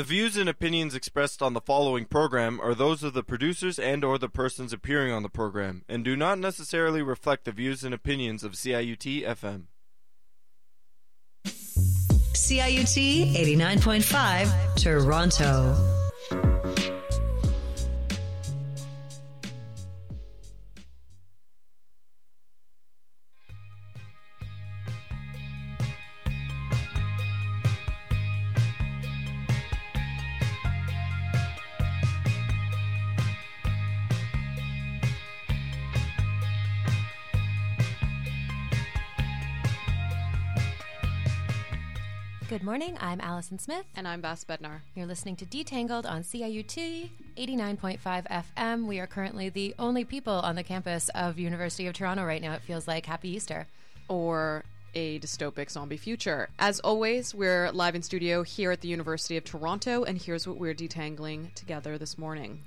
The views and opinions expressed on the following program are those of the producers and or the persons appearing on the program and do not necessarily reflect the views and opinions of CIUT FM. CIUT 89.5 Toronto. Morning. I'm Allison Smith. And I'm Vass Bednar. You're listening to Detangled on CIUT 89.5 FM. We are currently the only people on the campus of University of Toronto right now. It feels like Happy Easter. Or a dystopic zombie future. As always, we're live in studio here at the University of Toronto, and here's what we're detangling together this morning.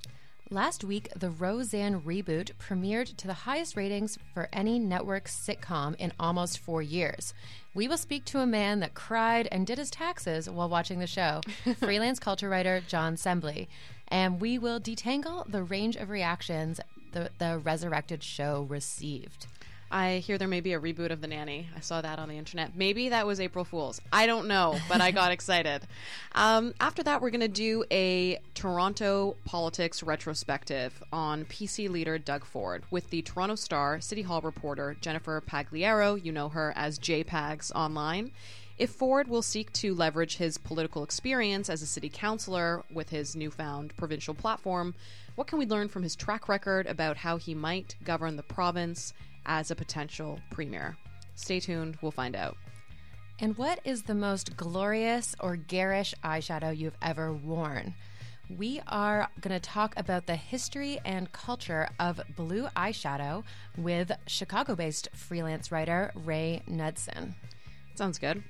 Last week, the Roseanne reboot premiered to the highest ratings for any network sitcom in almost four years. We will speak to a man that cried and did his taxes while watching the show, freelance culture writer John Semley. And we will detangle the range of reactions the, the resurrected show received. I hear there may be a reboot of The Nanny. I saw that on the internet. Maybe that was April Fool's. I don't know, but I got excited. Um, after that, we're going to do a Toronto politics retrospective on PC leader Doug Ford with the Toronto Star City Hall reporter Jennifer Pagliaro. You know her as JPags online. If Ford will seek to leverage his political experience as a city councillor with his newfound provincial platform, what can we learn from his track record about how he might govern the province as a potential premier. Stay tuned, we'll find out. And what is the most glorious or garish eyeshadow you've ever worn? We are going to talk about the history and culture of blue eyeshadow with Chicago based freelance writer Rae Nudson. Sounds good.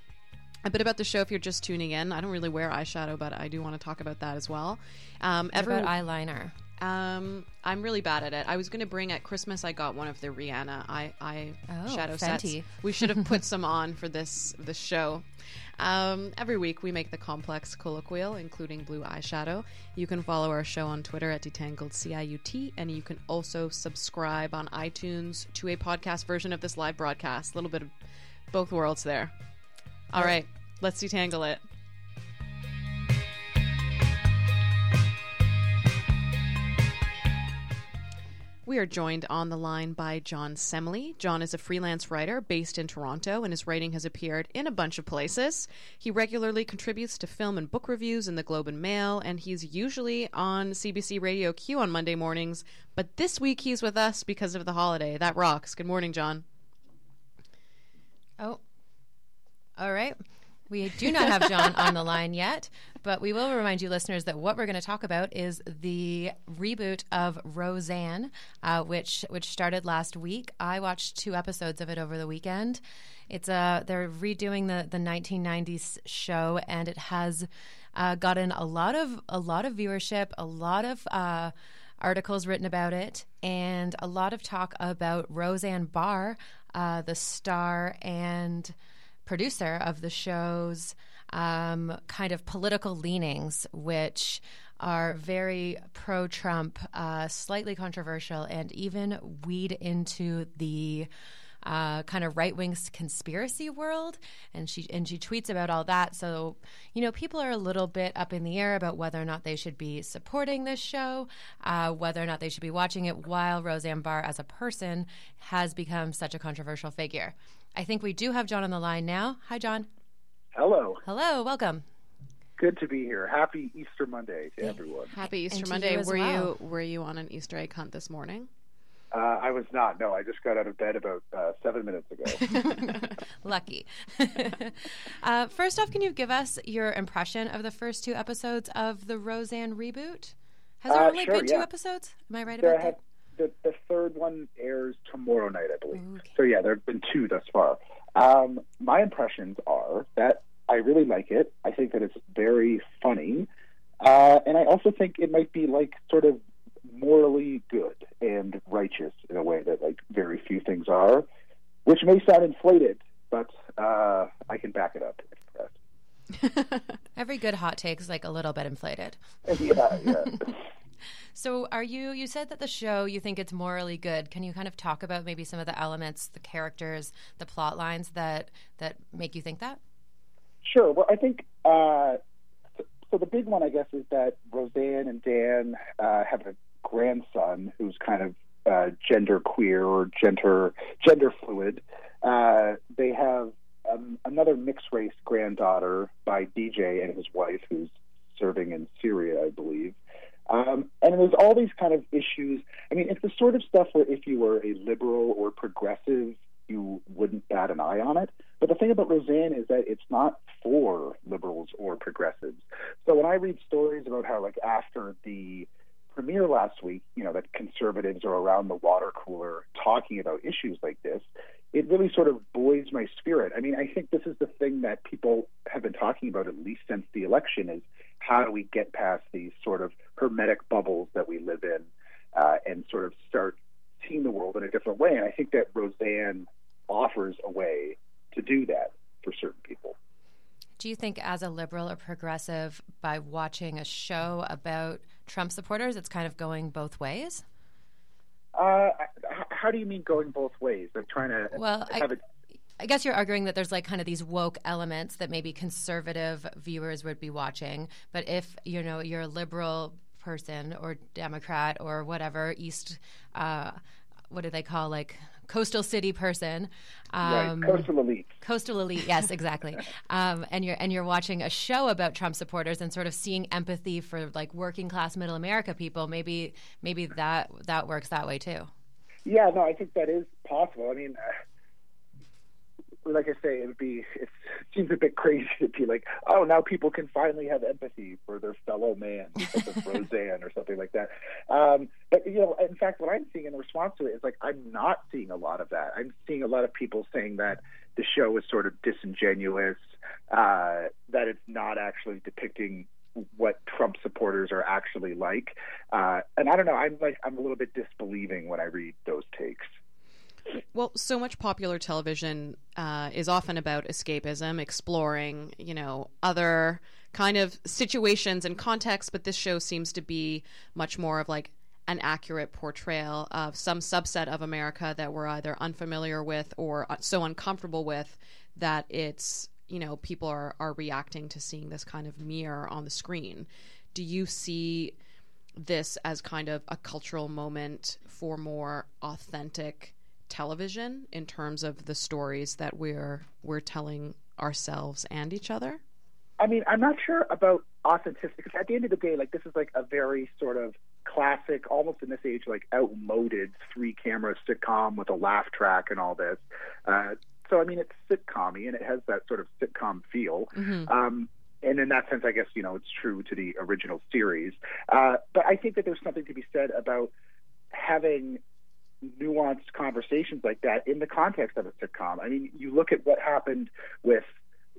A bit about the show if you're just tuning in. I don't really wear eyeshadow, but I do want to talk about that as well. Um, every, about eyeliner? Um, I'm really bad at it. I was going to bring at Christmas. I got one of the Rihanna eye, eye oh, shadow Fenty. sets. We should have put some on for this this show. Um, every week we make the complex colloquial, including blue eyeshadow. You can follow our show on Twitter at Detangled CIUT, and you can also subscribe on iTunes to a podcast version of this live broadcast. A little bit of both worlds there. All right, let's detangle it. We are joined on the line by John Semley. John is a freelance writer based in Toronto, and his writing has appeared in a bunch of places. He regularly contributes to film and book reviews in the Globe and Mail, and he's usually on CBC Radio Q on Monday mornings. But this week he's with us because of the holiday. That rocks. Good morning, John. Oh, all right. We do not have John on the line yet, but we will remind you, listeners, that what we're going to talk about is the reboot of Roseanne, uh, which which started last week. I watched two episodes of it over the weekend. It's a uh, they're redoing the the 1990s show, and it has uh, gotten a lot of a lot of viewership, a lot of. Uh, articles written about it, and a lot of talk about Roseanne Barr, uh, the star and producer of the show's um, kind of political leanings, which are very pro Trump, uh, slightly controversial, and even weed into the uh, kind of right wing conspiracy world, and she and she tweets about all that. So you know, people are a little bit up in the air about whether or not they should be supporting this show, uh, whether or not they should be watching it. While Roseanne Barr, as a person, has become such a controversial figure. I think we do have John on the line now. Hi, John. Hello. Hello. Welcome. Good to be here. Happy Easter Monday to everyone. Happy Easter Monday. Were well. you were you on an Easter egg hunt this morning? Uh, I was not. No, I just got out of bed about uh, seven minutes ago. Lucky. uh, first off, can you give us your impression of the first two episodes of the Roseanne reboot? Has there uh, only sure, been two yeah. episodes? Am I right there about that? The, the third one airs tomorrow night, I believe. Okay. So yeah, there have been two thus far. Um, my impressions are that I really like it. I think that it's very funny, uh, and I also think it might be like sort of morally good and righteous in a way that like very few things are, which may sound inflated, but uh, I can back it up if. Every good hot take is like a little bit inflated. yeah, yeah. So, are you? You said that the show you think it's morally good. Can you kind of talk about maybe some of the elements, the characters, the plot lines that that make you think that? Sure. Well, I think uh, so. The big one, I guess, is that Roseanne and Dan uh, have a grandson who's kind of uh, gender queer or gender gender fluid. Uh, they have um, another mixed race granddaughter by DJ and his wife, who's serving in Syria, I believe. Um, and there's all these kind of issues. I mean, it's the sort of stuff where if you were a liberal or progressive, you wouldn't bat an eye on it. But the thing about Roseanne is that it's not for liberals or progressives. So when I read stories about how, like, after the premiere last week, you know, that conservatives are around the water cooler talking about issues like this, it really sort of buoys my spirit. I mean, I think this is the thing that people have been talking about at least since the election is how do we get past these sort of hermetic bubbles that we live in uh, and sort of start seeing the world in a different way. And I think that Roseanne offers a way to do that for certain people. Do you think, as a liberal or progressive, by watching a show about Trump supporters, it's kind of going both ways? Uh, how do you mean going both ways? I'm trying to well, have I, it. I guess you're arguing that there's like kind of these woke elements that maybe conservative viewers would be watching, but if you know you're a liberal person or Democrat or whatever East, uh, what do they call like coastal city person, um, right, coastal elite, coastal elite, yes, exactly. um, and you're and you're watching a show about Trump supporters and sort of seeing empathy for like working class middle America people. Maybe maybe that that works that way too. Yeah, no, I think that is possible. I mean. Uh, like I say, it would be. It seems a bit crazy to be like, oh, now people can finally have empathy for their fellow man of Roseanne or something like that. Um, but you know, in fact, what I'm seeing in response to it is like I'm not seeing a lot of that. I'm seeing a lot of people saying that the show is sort of disingenuous, uh, that it's not actually depicting what Trump supporters are actually like. Uh, and I don't know. I'm like I'm a little bit disbelieving when I read those takes. Well, so much popular television uh, is often about escapism, exploring, you know, other kind of situations and contexts, but this show seems to be much more of like an accurate portrayal of some subset of America that we're either unfamiliar with or so uncomfortable with that it's, you know, people are, are reacting to seeing this kind of mirror on the screen. Do you see this as kind of a cultural moment for more authentic? Television in terms of the stories that we're we're telling ourselves and each other? I mean, I'm not sure about authenticity because at the end of the day, like this is like a very sort of classic, almost in this age, like outmoded three camera sitcom with a laugh track and all this. Uh, so I mean, it's sitcommy and it has that sort of sitcom feel. Mm-hmm. Um, and in that sense, I guess you know it's true to the original series. Uh, but I think that there's something to be said about having nuanced conversations like that in the context of a sitcom. I mean, you look at what happened with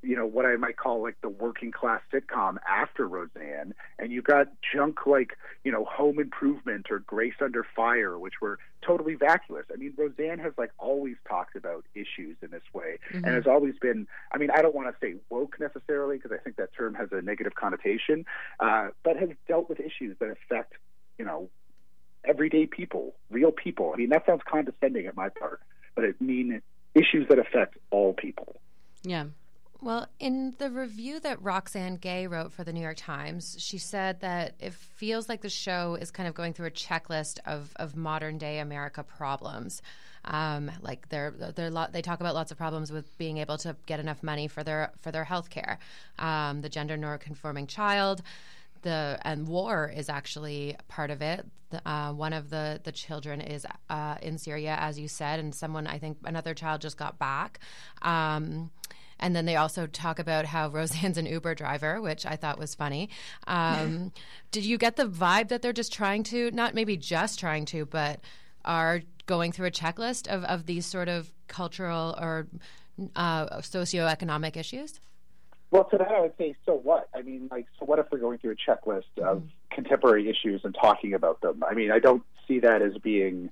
you know what I might call like the working class sitcom after Roseanne, and you got junk like you know Home Improvement or Grace Under Fire, which were totally vacuous. I mean, Roseanne has like always talked about issues in this way, mm-hmm. and has always been. I mean, I don't want to say woke necessarily because I think that term has a negative connotation, uh, but has dealt with issues that affect you know everyday people, real people. I mean, that sounds condescending at my part, but it means issues that affect all people. Yeah. Well, in the review that Roxane Gay wrote for the New York Times, she said that it feels like the show is kind of going through a checklist of, of modern day America problems. Um, like they're, they're lot, they talk about lots of problems with being able to get enough money for their for their health care, um, the gender non-conforming child, the and war is actually part of it. Uh, one of the the children is uh, in Syria, as you said, and someone I think another child just got back. Um, and then they also talk about how Roseanne's an Uber driver, which I thought was funny. Um, did you get the vibe that they're just trying to, not maybe just trying to, but are going through a checklist of, of these sort of cultural or uh, socioeconomic issues? Well, to that I would say, so what? I mean, like, so what if we're going through a checklist of mm-hmm. contemporary issues and talking about them? I mean, I don't see that as being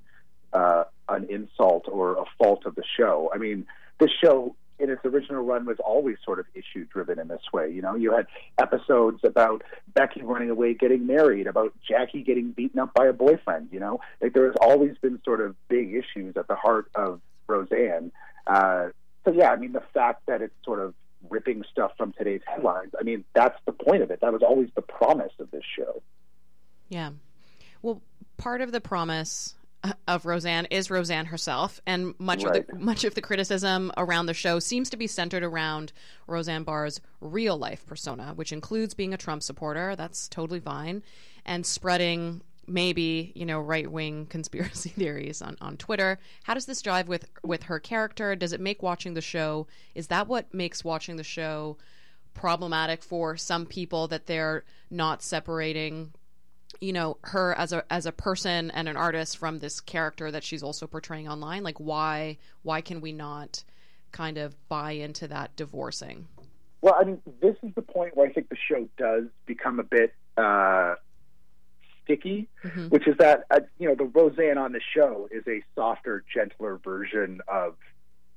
uh, an insult or a fault of the show. I mean, this show in its original run was always sort of issue driven in this way. You know, you had episodes about Becky running away, getting married, about Jackie getting beaten up by a boyfriend. You know, like there has always been sort of big issues at the heart of Roseanne. Uh, so yeah, I mean the fact that it's sort of ripping stuff from today's headlines. I mean that's the point of it. That was always the promise of this show. Yeah. Well, part of the promise of Roseanne is Roseanne herself, and much of the much of the criticism around the show seems to be centered around Roseanne Barr's real life persona, which includes being a Trump supporter. That's totally fine, and spreading maybe you know right wing conspiracy theories on on Twitter. How does this drive with with her character? Does it make watching the show? Is that what makes watching the show problematic for some people that they're not separating you know her as a as a person and an artist from this character that she's also portraying online like why why can we not kind of buy into that divorcing Well, I mean, this is the point where I think the show does become a bit uh, sticky, which is that uh, you know the Roseanne on the show is a softer, gentler version of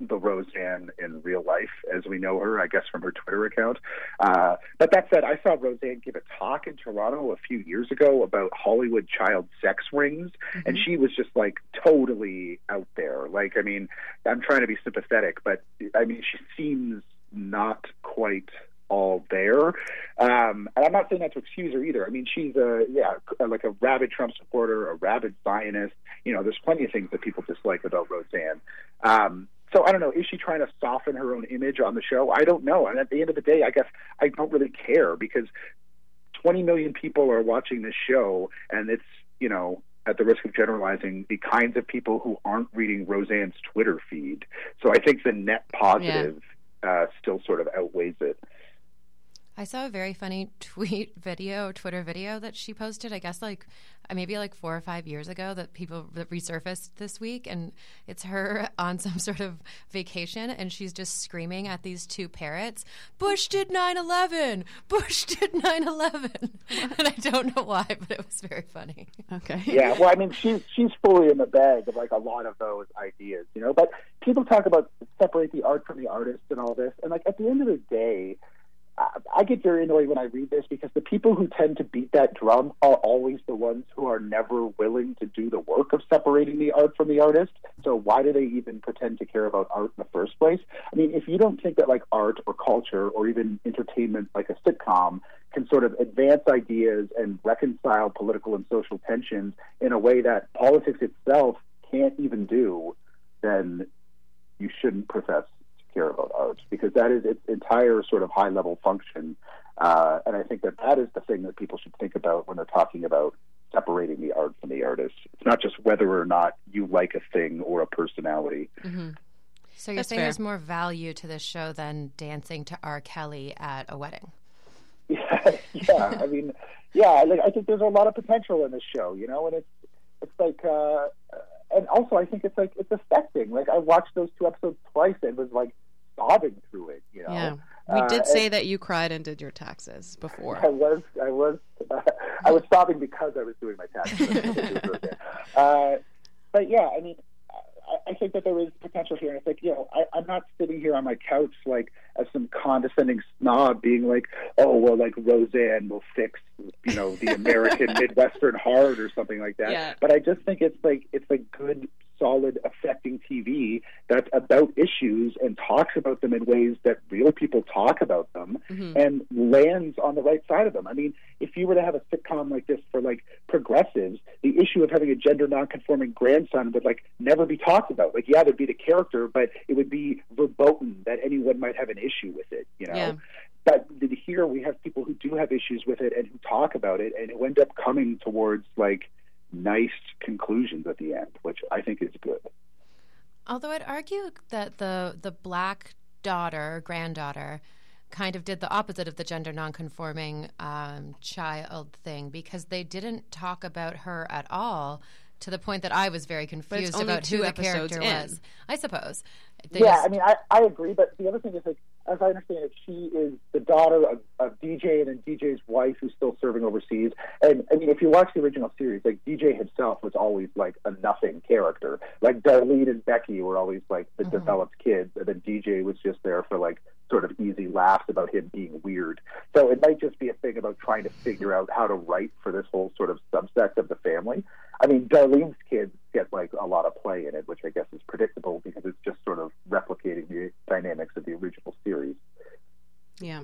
the Roseanne in real life, as we know her, I guess, from her Twitter account. Uh, but that said, I saw Roseanne give a talk in Toronto a few years ago about Hollywood child sex rings, and she was just like totally out there. Like, I mean, I'm trying to be sympathetic, but I mean, she seems not quite all there. Um, and I'm not saying that to excuse her either. I mean, she's a yeah, like a rabid Trump supporter, a rabid Zionist. You know, there's plenty of things that people dislike about Roseanne. Um, so I don't know. Is she trying to soften her own image on the show? I don't know. And at the end of the day, I guess I don't really care because 20 million people are watching this show, and it's you know at the risk of generalizing, the kinds of people who aren't reading Roseanne's Twitter feed. So I think the net positive uh, still sort of outweighs it. I saw a very funny tweet video, Twitter video that she posted. I guess like uh, maybe like four or five years ago that people that resurfaced this week, and it's her on some sort of vacation, and she's just screaming at these two parrots. Bush did 9/11. Bush did 9/11, and I don't know why, but it was very funny. okay yeah, well, I mean, she's she's fully in the bag of like a lot of those ideas, you know. But people talk about separate the art from the artist and all this, and like at the end of the day, I, get very annoyed when I read this because the people who tend to beat that drum are always the ones who are never willing to do the work of separating the art from the artist. So why do they even pretend to care about art in the first place? I mean, if you don't think that like art or culture or even entertainment like a sitcom can sort of advance ideas and reconcile political and social tensions in a way that politics itself can't even do, then you shouldn't profess care about art because that is its entire sort of high level function. Uh, and I think that that is the thing that people should think about when they're talking about separating the art from the artist. It's not just whether or not you like a thing or a personality. So you're That's saying fair. there's more value to this show than dancing to R. Kelly at a wedding? Yeah, yeah. I mean, yeah. Like, I think there's a lot of potential in this show, you know, and it's it's like, uh, and also I think it's like it's affecting. Like I watched those two episodes twice and was like sobbing through it. You know, yeah we Uh, did say and- that you cried and did your taxes before I was, I was, uh, I was sobbing because I was doing my taxes. uh, but yeah, I mean, I, I think that there is potential here, and it's like, you know, I, I'm not sitting here on my couch like as some condescending snob, being like, oh, well, like Roseanne will fix, you know, the American Midwestern heart or something like that. Yeah. But I just think it's like it's a good solid, affecting TV that's about issues and talks about them in ways that real people talk about them mm-hmm. and lands on the right side of them. I mean, if you were to have a sitcom like this for like progressives, the issue of having a gender nonconforming grandson would like never be talked about. Like, yeah, there'd be the character, but it would be verboten that anyone might have an issue with it, you know? Yeah. But here we have people who do have issues with it and who talk about it and who end up coming towards like nice conclusions at the end, which I think is good. Although I'd argue that the the black daughter, granddaughter, kind of did the opposite of the gender nonconforming um, child thing because they didn't talk about her at all. To the point that I was very confused about who the character in. was. I suppose. They yeah, just- I mean, I, I agree, but the other thing is like as I understand it, she is the daughter of, of DJ and then DJ's wife, who's still serving overseas. And I mean, if you watch the original series, like DJ himself was always like a nothing character. Like Darlene and Becky were always like the Mm-hmm. developed kids, and then DJ was just there for like sort of easy laughs about him being weird. So it might just be a thing about trying to figure out how to write for this whole sort of subsect of the family. I mean, Darlene's kids get like a lot of play in it, which I guess is predictable because it's just sort of replicating the dynamics of the original. Yeah.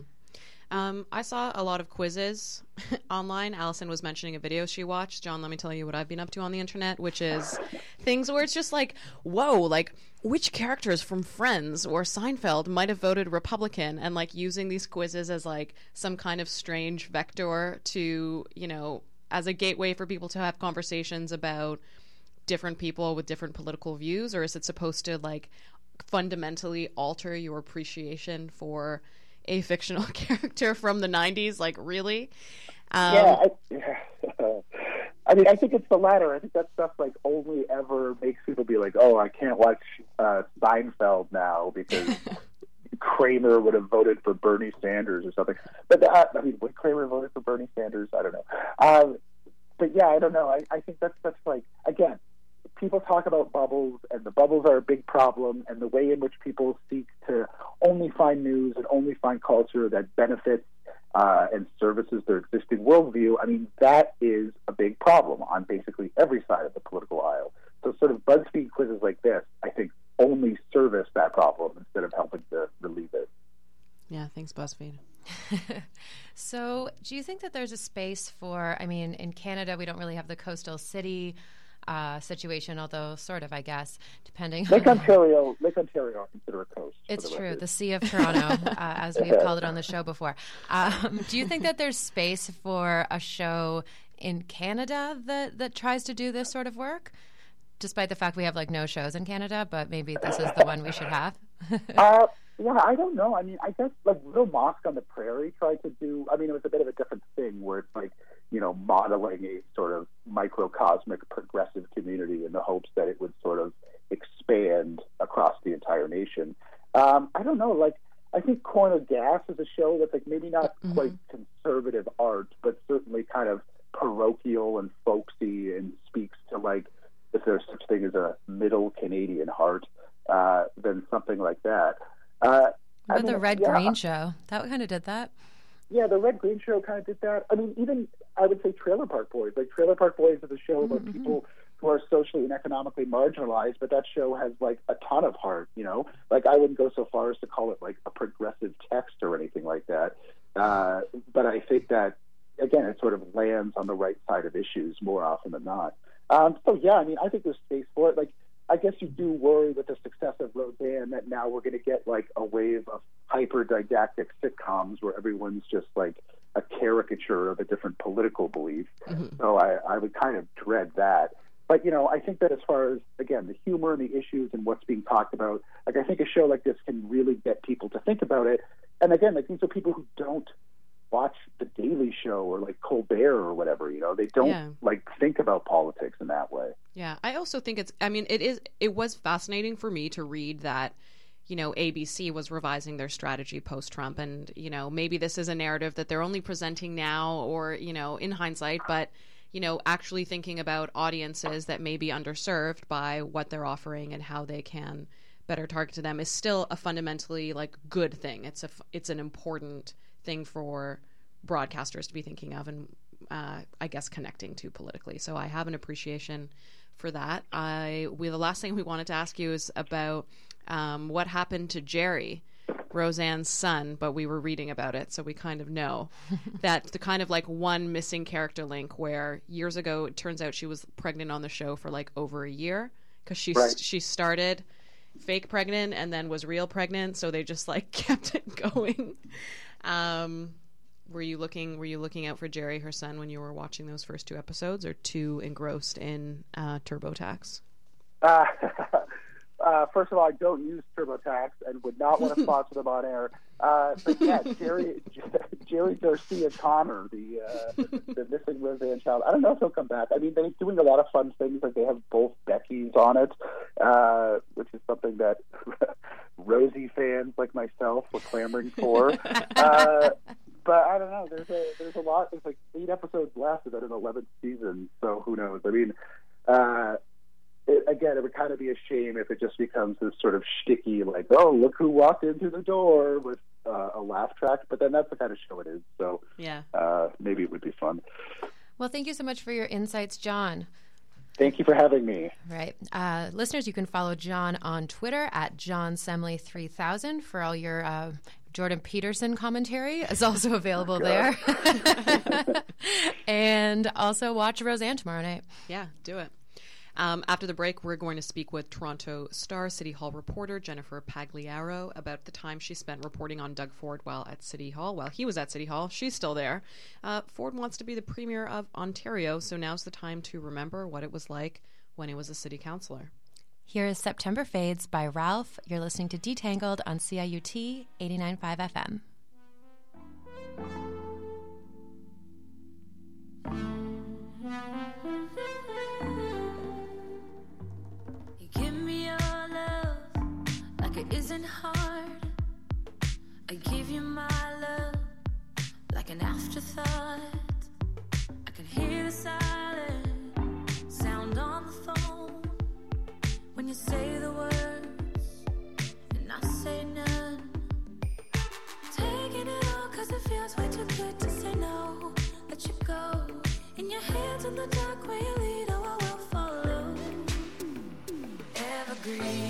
Um, I saw a lot of quizzes online. Allison was mentioning a video she watched. John, let me tell you what I've been up to on the internet, which is things where it's just like, whoa, like which characters from Friends or Seinfeld might have voted Republican, and like using these quizzes as like some kind of strange vector to, you know, as a gateway for people to have conversations about different people with different political views, or is it supposed to like fundamentally alter your appreciation for a fictional character from the 90s? Like, really? Um, yeah, I, I mean, I think it's the latter. I think that stuff like only ever makes people be like, "Oh, I can't watch uh, Seinfeld now because Kramer would have voted for Bernie Sanders or something." But uh, I mean, would Kramer voted for Bernie Sanders? I don't know. Um, but yeah, I don't know. I, I think that's that's like again, people talk about bubbles, and the bubbles are a big problem, and the way in which people seek to only find news and only find culture that benefits uh, and services their existing worldview. I mean, that is a big problem on basically every side of the political aisle. So, sort of BuzzFeed quizzes like this, I think, only service that problem instead of helping to relieve it. yeah, thanks, BuzzFeed. So, do you think that there's a space for? I mean, in Canada, we don't really have the coastal city uh, situation, although sort of, I guess, depending. Lake on Ontario, Lake Ontario, I consider a coast. It's the true, record. the Sea of Toronto, uh, as we've called it on the show before. Um, do you think that there's space for a show in Canada that that tries to do this sort of work? Despite the fact we have like no shows in Canada, but maybe this is the one we should have. Uh, yeah, I don't know. I mean, I guess like Little Mosque on the Prairie tried to do. I mean, it was a bit of a different thing where it's like you know modeling a sort of microcosmic progressive community in the hopes that it would sort of expand across the entire nation. Um, I don't know. Like, I think Corner Gas is a show that's like maybe not quite conservative art, but certainly kind of parochial and folksy and speaks to like if there's such thing as a middle Canadian heart, uh, then something like that. Uh, I Or the Red yeah, Green Show. That kind of did that. Yeah, the Red Green Show kind of did that. I mean, even I would say Trailer Park Boys. Like Trailer Park Boys is a show about people who are socially and economically marginalized, but that show has like a ton of heart. You know, like I wouldn't go so far as to call it like a progressive text or anything like that. Uh, but I think that again, it sort of lands on the right side of issues more often than not. Um, so yeah, I mean, I think there's space for it. Like, I guess you do worry with the success of Roseanne that now we're going to get like a wave of hyper didactic sitcoms where everyone's just like a caricature of a different political belief. Mm-hmm. So I, I would kind of dread that. But you know, I think that as far as again the humor and the issues and what's being talked about, like I think a show like this can really get people to think about it. And again, like these are people who don't watch the Daily Show or like Colbert or whatever. You know, they don't Yeah. like think about politics in that way. Yeah, I also think it's. I mean, it is. It was fascinating for me to read that, you know, ABC was revising their strategy post Trump, and you know, maybe this is a narrative that they're only presenting now, or you know, in hindsight, but you know, actually thinking about audiences that may be underserved by what they're offering and how they can better target to them is still a fundamentally like good thing. It's a It's an important thing for broadcasters to be thinking of and uh, I guess connecting to politically. So I have an appreciation for that. I we the last thing we wanted to ask you is about um, what happened to Jerry, Roseanne's son, but we were reading about it, so we kind of know that the kind of like one missing character link where years ago it turns out she was pregnant on the show for like over a year because she Right. she started fake pregnant and then was real pregnant, so they just like kept it going. Um, were you looking were you looking out for Jerry, her son, when you were watching those first two episodes, or too engrossed in uh, TurboTax? Uh, uh, first of all, I don't use TurboTax and would not want to sponsor them on air. Uh, but yeah, Jerry Jerry Garcia Connor, the uh, the missing Roseanne child. I don't know if he'll come back. I mean, they're doing a lot of fun things. Like they have both Becky's on it, uh, which is something that Rosie fans like myself were clamoring for. uh, but I don't know. There's a there's a lot. There's like eight episodes left of an 11th season, so who knows? I mean, uh, it, again, it would kind of be a shame if it just becomes this sort of sticky, like, oh, look who walked in through the door with uh, a laugh track. But then that's the kind of show it is. So Yeah. uh, maybe it would be fun. Well, thank you so much for your insights, John. Thank you for having me. Right. Uh, listeners, you can follow John on Twitter at John Semley3000 for all your uh, Jordan Peterson commentary is also available there. and also watch Roseanne tomorrow night. Yeah, do it. Um, after the break, we're going to speak with Toronto Star City Hall reporter Jennifer Pagliaro about the time she spent reporting on Doug Ford while at City Hall. While he was at City Hall, she's still there. Uh, Ford wants to be the premier of Ontario, so now's the time to remember what it was like when he was a city councillor. Here is September Fades by Ralph. You're listening to Detangled on CIUT 89.5 FM. An afterthought. I can hear the silent sound on the phone when you say the words and I say none. Taking it all 'cause it feels way too good to say no. Let you go in your hands in the dark where you lead. Oh, I will follow evergreen.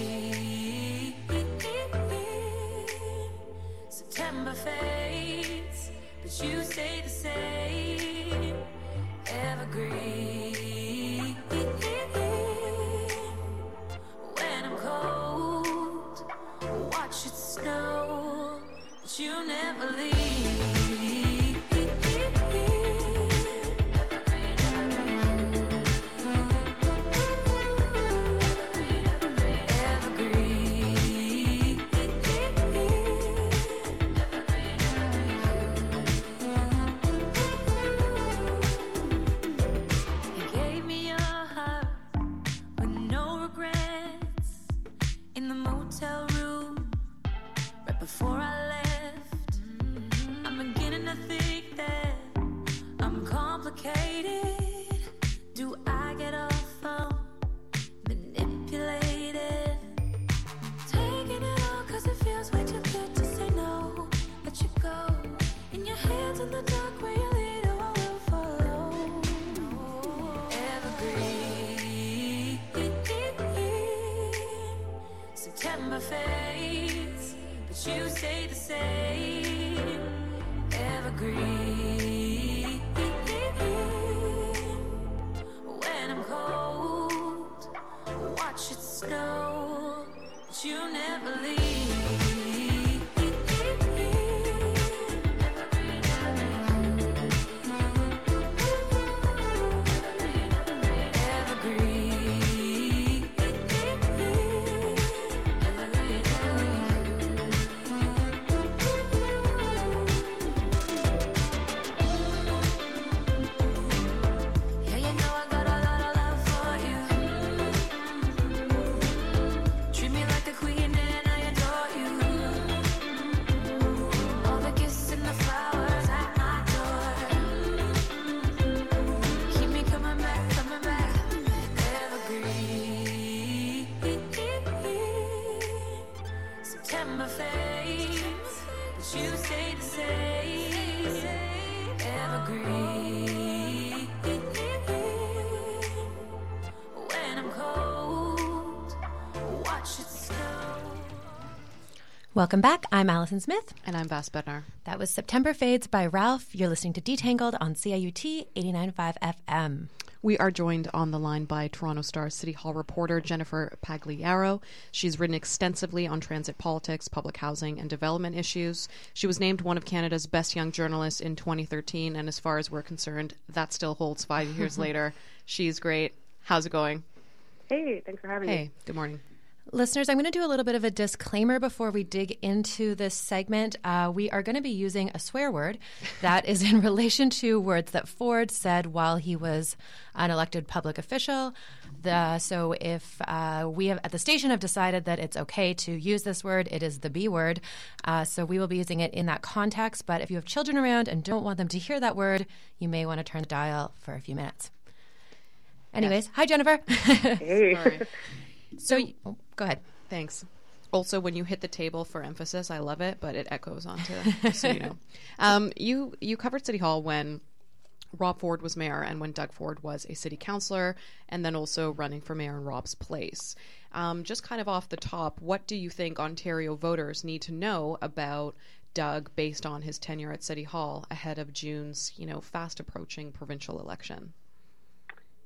Welcome back. I'm Allison Smith. And I'm Vass Bednar. That was September Fades by Ralph. You're listening to Detangled on CIUT 89.5 FM. We are joined on the line by Toronto Star City Hall reporter Jennifer Pagliaro. She's written extensively on transit politics, public housing, and development issues. She was named one of Canada's best young journalists in 2013, and as far as we're concerned, that still holds five years later. She's great. How's it going? Hey, thanks for having me. Hey, good morning. Listeners, I'm going to do a little bit of a disclaimer before we dig into this segment. Uh, we are going to be using a swear word that is in relation to words that Ford said while he was an elected public official. The, so, if uh, we have at the station have decided that it's okay to use this word, it is the B word. Uh, so, we will be using it in that context. But if you have children around and don't want them to hear that word, you may want to turn the dial for a few minutes. Anyways, hi, Jennifer. Hey. Sorry. so, oh, go ahead. Thanks. Also, when you hit the table for emphasis, I love it, but it echoes onto. so you know, um, you you covered City Hall when Rob Ford was mayor and when Doug Ford was a city councilor, and then also running for mayor in Rob's place. Um, just kind of off the top, what do you think Ontario voters need to know about Doug based on his tenure at City Hall ahead of June's, you know, fast approaching provincial election?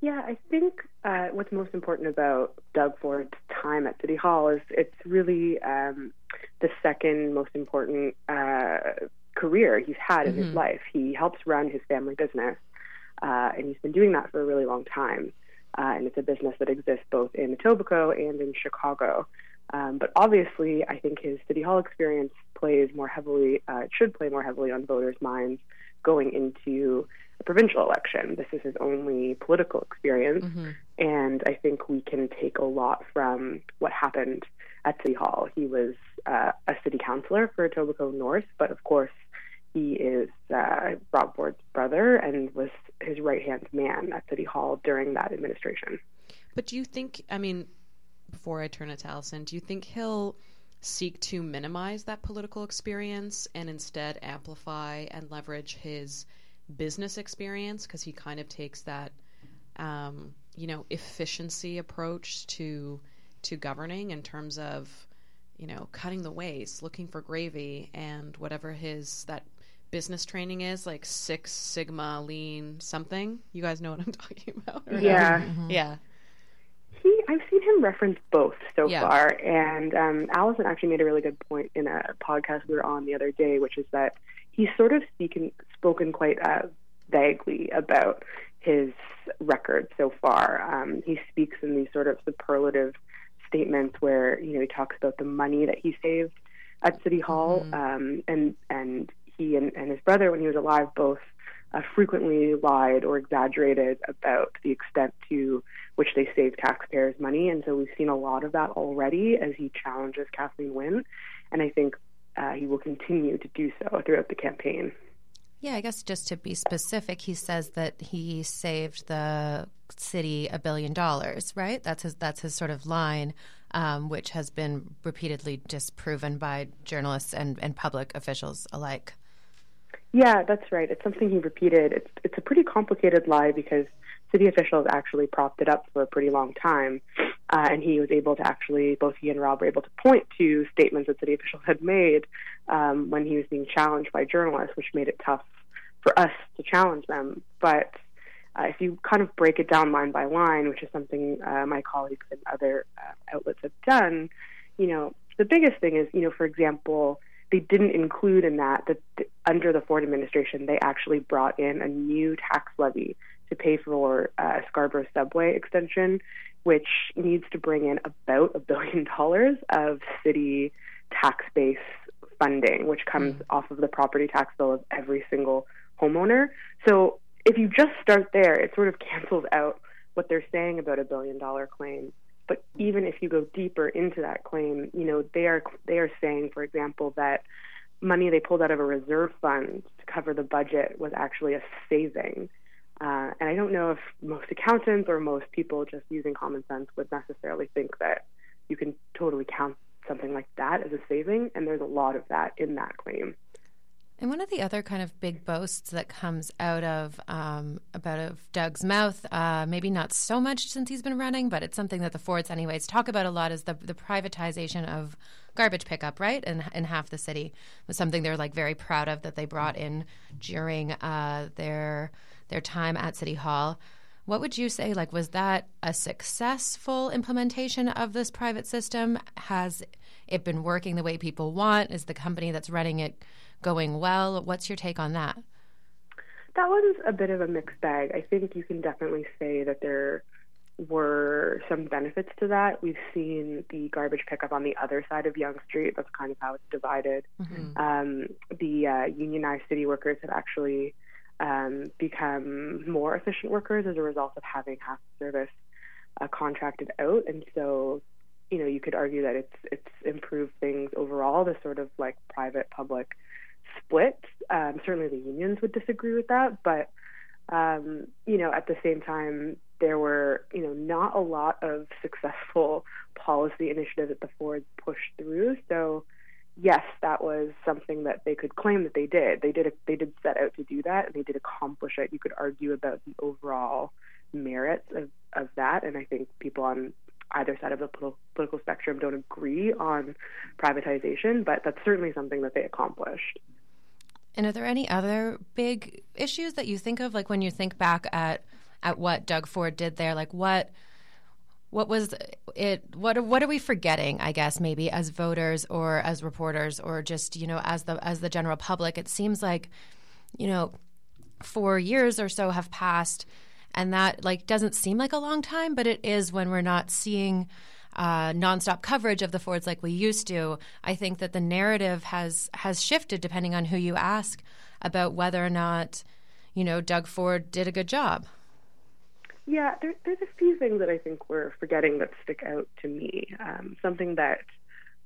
Yeah, I think uh, what's most important about Doug Ford's time at City Hall is it's really um, the second most important uh, career he's had in his life. He helps run his family business, uh, and he's been doing that for a really long time. Uh, and it's a business that exists both in Etobicoke and in Chicago. Um, but obviously, I think his City Hall experience plays more heavily, uh, should play more heavily on voters' minds going into a provincial election. This is his only political experience, and I think we can take a lot from what happened at City Hall. He was uh, a city councilor for Etobicoke North, but of course, he is uh, Rob Ford's brother and was his right hand man at City Hall during that administration. But do you think, I mean, before I turn it to Allison, do you think he'll seek to minimize that political experience and instead amplify and leverage his business experience? Because he kind of takes that, um, you know, efficiency approach to to governing in terms of, you know, cutting the waste, looking for gravy, and whatever his that business training is, like Six Sigma Lean something. You guys know what I'm talking about? or no? Yeah. yeah. I've seen him reference both so Yeah. far, and um, Allison actually made a really good point in a podcast we were on the other day, which is that he's sort of speaking, spoken quite uh, vaguely about his record so far. Um, he speaks in these sort of superlative statements where you know he talks about the money that he saved at City Hall, um, and and he and, and his brother, when he was alive, both uh, frequently lied or exaggerated about the extent to which they save taxpayers' money. And so we've seen a lot of that already as he challenges Kathleen Wynne. And I think uh, he will continue to do so throughout the campaign. Yeah, I guess just to be specific, he says that he saved the city a billion dollars, right? That's his that's his sort of line, um, which has been repeatedly disproven by journalists and, and public officials alike. Yeah, that's right. It's something he repeated. It's it's a pretty complicated lie because city officials actually propped it up for a pretty long time, uh, and he was able to actually both he and Rob were able to point to statements that city officials had made um, when he was being challenged by journalists, which made it tough for us to challenge them. But uh, if you kind of break it down line by line, which is something uh, my colleagues and other uh, outlets have done, you know, the biggest thing is, you know, for example, they didn't include in that that th- under the Ford administration, they actually brought in a new tax levy to pay for uh, Scarborough subway extension, which needs to bring in about a billion dollars of city tax base funding, which comes off of the property tax bill of every single homeowner. So if you just start there, it sort of cancels out what they're saying about a billion dollar claim. But even if you go deeper into that claim, you know they are they are saying, for example, that money they pulled out of a reserve fund to cover the budget was actually a saving. Uh, and I don't know if most accountants or most people just using common sense would necessarily think that you can totally count something like that as a saving. And there's a lot of that in that claim. And one of the other kind of big boasts that comes out of um, about of Doug's mouth, uh, maybe not so much since he's been running, but it's something that the Fords, anyways, talk about a lot is the the privatization of garbage pickup, right? In in half the city was something they're like very proud of that they brought in during uh, their their time at City Hall. What would you say? Like, was that a successful implementation of this private system? Has it been working the way people want? Is the company that's running it going well? What's your take on that? That was a bit of a mixed bag. I think you can definitely say that there were some benefits to that. We've seen the garbage pickup on the other side of Yonge Street. That's kind of how it's divided. Um, the uh, unionized city workers have actually um, become more efficient workers as a result of having half the service uh, contracted out, and so you know you could argue that it's it's improved things overall. The sort of like private public split. Um, certainly, the unions would disagree with that, but um, you know, at the same time, there were, you know, not a lot of successful policy initiatives that the Fords pushed through. So, yes, that was something that they could claim that they did. They did. They did set out to do that, and they did accomplish it. You could argue about the overall merits of, of that, and I think people on either side of the political spectrum don't agree on privatization, but that's certainly something that they accomplished. And are there any other big issues that you think of, like when you think back at at what Doug Ford did there? Like what what was it? What what are we forgetting? I guess maybe as voters or as reporters or just you know as the as the general public. It seems like you know four years or so have passed, and that like doesn't seem like a long time, but it is when we're not seeing uh, nonstop coverage of the Fords like we used to. I think that the narrative has has shifted depending on who you ask about whether or not you know Doug Ford did a good job. Yeah, there, there's a few things that I think we're forgetting that stick out to me. Um, something that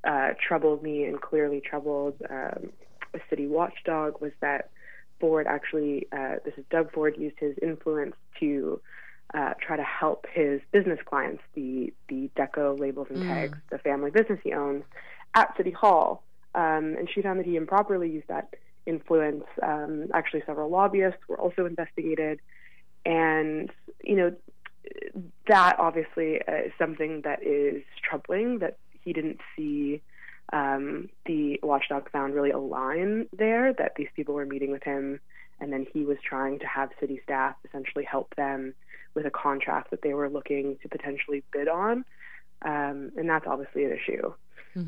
uh, troubled me and clearly troubled um, a city watchdog was that Ford actually, uh, this is Doug Ford, used his influence to uh, try to help his business clients, the the Deco labels and tags, the family business he owns, at City Hall. Um, and she found that he improperly used that influence. Um, actually, several lobbyists were also investigated, and you know that obviously is something that is troubling. That he didn't see um, the watchdog found really a line there. That these people were meeting with him, and then he was trying to have city staff essentially help them with a contract that they were looking to potentially bid on, um, and that's obviously an issue.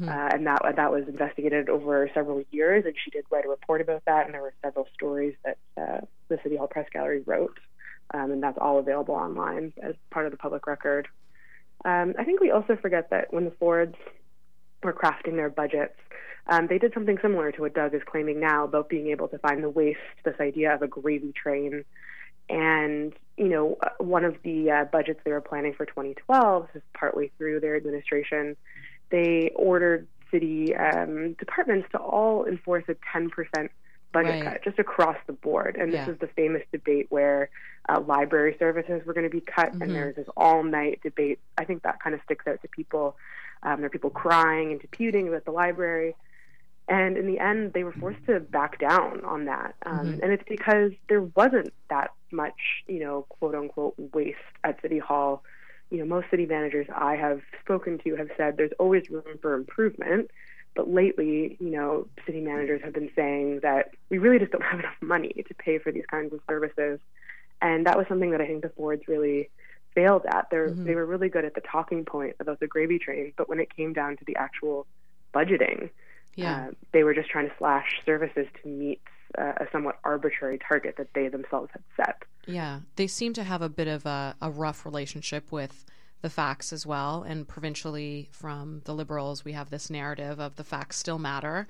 Uh, and that that was investigated over several years, and she did write a report about that, and there were several stories that uh, the City Hall Press Gallery wrote, um, and that's all available online as part of the public record. Um, I think we also forget that when the Fords were crafting their budgets, um, they did something similar to what Doug is claiming now about being able to find the waste, this idea of a gravy train. And, you know, one of the uh, budgets they were planning for 2012, this is partly through their administration, they ordered city um, departments to all enforce a 10% budget Right. cut just across the board. And Yeah. this is the famous debate where uh, library services were going to be cut, and there's this all night debate. I think that kind of sticks out to people. Um, there are people crying and disputing about the library. And in the end, they were forced to back down on that. Um, And it's because there wasn't that much, you know, quote unquote, waste at City Hall. You know, most city managers I have spoken to have said there's always room for improvement. But lately, you know, city managers have been saying that we really just don't have enough money to pay for these kinds of services. And that was something that I think the Fords really failed at. They Mm-hmm. they were really good at the talking point about the gravy train, but when it came down to the actual budgeting, Yeah. uh, they were just trying to slash services to meet uh, a somewhat arbitrary target that they themselves had set. Yeah, they seem to have a bit of a, a rough relationship with the facts as well. And provincially, from the Liberals, we have this narrative of the facts still matter.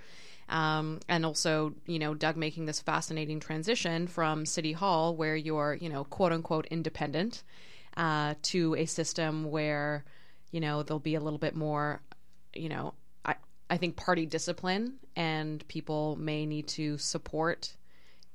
Um, and also, you know, Doug making this fascinating transition from City Hall, where you're, you know, quote unquote independent, uh, to a system where, you know, there'll be a little bit more, you know, I, I think party discipline and people may need to support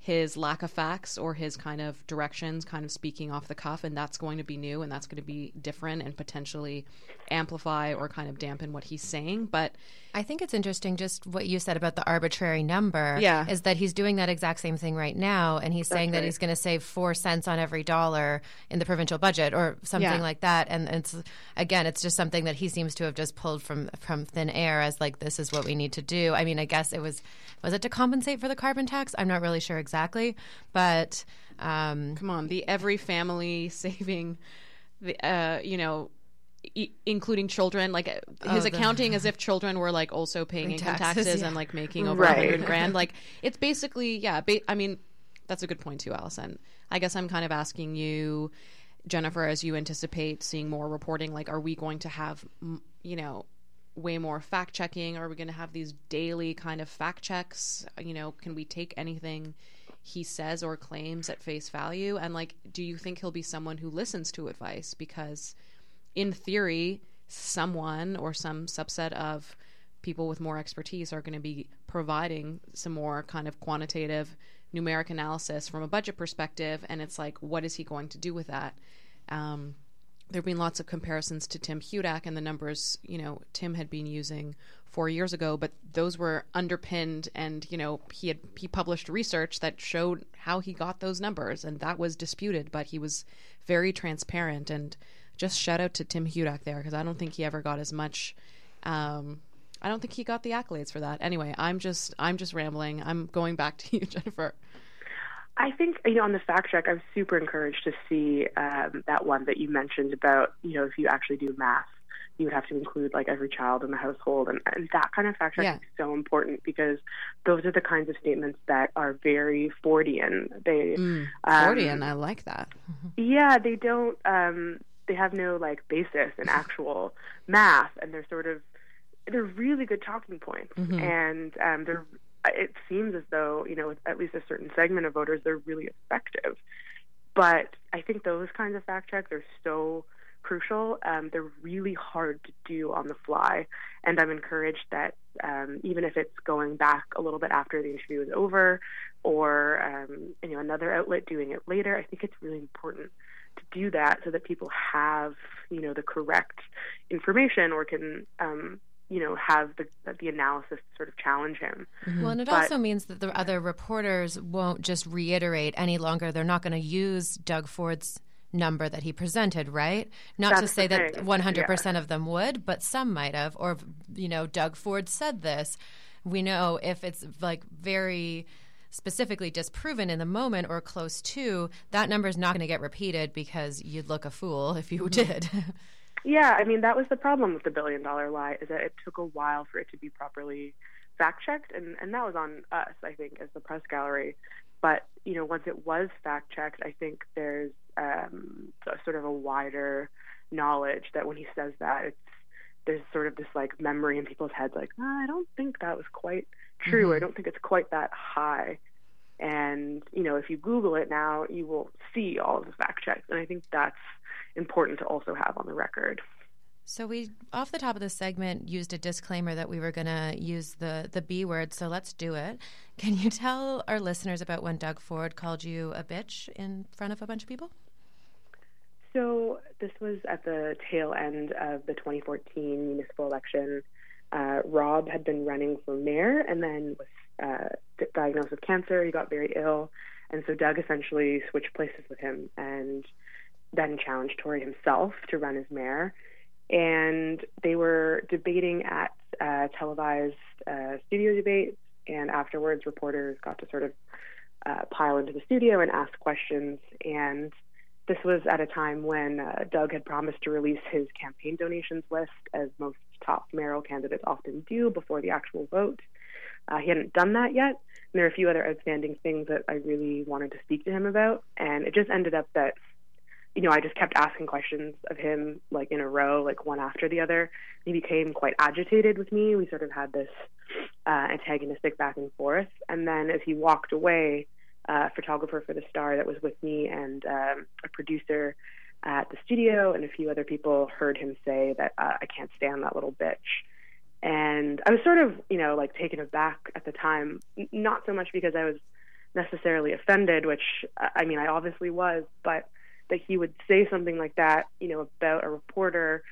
his lack of facts or his kind of directions, kind of speaking off the cuff, and that's going to be new and that's going to be different and potentially amplify or kind of dampen what he's saying. But I think it's interesting just what you said about the arbitrary number. Yeah. Is that he's doing that exact same thing right now. And he's saying that he's going to save four cents on every dollar in the provincial budget or something Yeah. like that. And it's, again, it's just something that he seems to have just pulled from, from thin air as like, this is what we need to do. I mean, I guess it was, was it to compensate for the carbon tax? I'm not really sure exactly. Exactly, but, um, come on, the every family saving, the uh, you know. E- including children, like uh, his Oh, the- accounting as if children were like also paying Paying income taxes, taxes, yeah. and like making over a Right. hundred grand. Like it's basically, yeah. Ba- I mean, that's a good point too, Allison. I guess I'm kind of asking you Jennifer, as you anticipate seeing more reporting, like, are we going to have, you know, way more fact checking? Are we going to have these daily kind of fact checks? You know, can we take anything he says or claims at face value? And, like, do you think he'll be someone who listens to advice? Because, in theory, someone or some subset of people with more expertise are going to be providing some more kind of quantitative numeric analysis from a budget perspective and it's like what is he going to do with that um, there have been lots of comparisons to tim hudak and the numbers you know tim had been using four years ago but those were underpinned and you know he had he published research that showed how he got those numbers and that was disputed but he was very transparent and just shout out to tim hudak there because i don't think he ever got as much um, I don't think he got the accolades for that. Anyway, I'm just I'm just rambling. I'm going back to you, Jennifer. I think you know on the fact check, I'm super encouraged to see um, that one that you mentioned about you know if you actually do math, you would have to include like every child in the household, and, and that kind of fact check Yeah. is so important because those are the kinds of statements that are very Fordian. They Mm, um, I like that. Yeah, they don't. Um, they have no like basis in actual math, and they're sort of they're really good talking points, and um, they're. It seems as though you know, with at least a certain segment of voters, they're really effective. But I think those kinds of fact checks are so crucial. Um, they're really hard to do on the fly, and I'm encouraged that um, even if it's going back a little bit after the interview is over, or um, you know another outlet doing it later, I think it's really important to do that so that people have you know the correct information or can um, you know have the the analysis sort of challenge him. Mm-hmm. Well, and it But- also means that the other reporters won't just reiterate any longer. They're not going to use Doug Ford's number that he presented, right? Not to say that 100% of them would, but some might have. Or, you know, Doug Ford said this. We know if it's like very specifically disproven in the moment or close to, that number is not going to get repeated because you'd look a fool if you mm-hmm. did. Yeah, I mean that was the problem with the billion dollar lie is that it took a while for it to be properly fact checked, and and that was on us, I think, as the press gallery. But you know, once it was fact checked, I think there's um, a sort of a wider knowledge that when he says that, it's there's sort of this like memory in people's heads, like "Ah, I don't think that was quite true. I don't think it's quite that high. And you know, if you Google it now, you will see all of the fact checks, and I think that's important to also have on the record. So we, off the top of the segment, used a disclaimer that we were going to use the the B word. So let's do it. Can you tell our listeners about when Doug Ford called you a bitch in front of a bunch of people? So this was at the tail end of the 2014 municipal election. Uh, Rob had been running for mayor and then was uh, diagnosed with cancer. He got very ill, and so Doug essentially switched places with him and then challenged Tory himself to run as mayor. And they were debating at uh, televised uh, studio debates, and afterwards, reporters got to sort of uh, pile into the studio and ask questions. And this was at a time when uh, Doug had promised to release his campaign donations list, as most top mayoral candidates often do before the actual vote. Uh, he hadn't done that yet, and there are a few other outstanding things that I really wanted to speak to him about. And it just ended up that, you know, I just kept asking questions of him, like in a row, like one after the other. He became quite agitated with me. We sort of had this uh, antagonistic back and forth. And then as he walked away, uh, photographer for the Star that was with me and um, a producer at the studio and a few other people heard him say that uh, I can't stand that little bitch. And I was sort of, you know, like taken aback at the time, not so much because I was necessarily offended, which I mean, I obviously was, but that he would say something like that, you know, about a reporter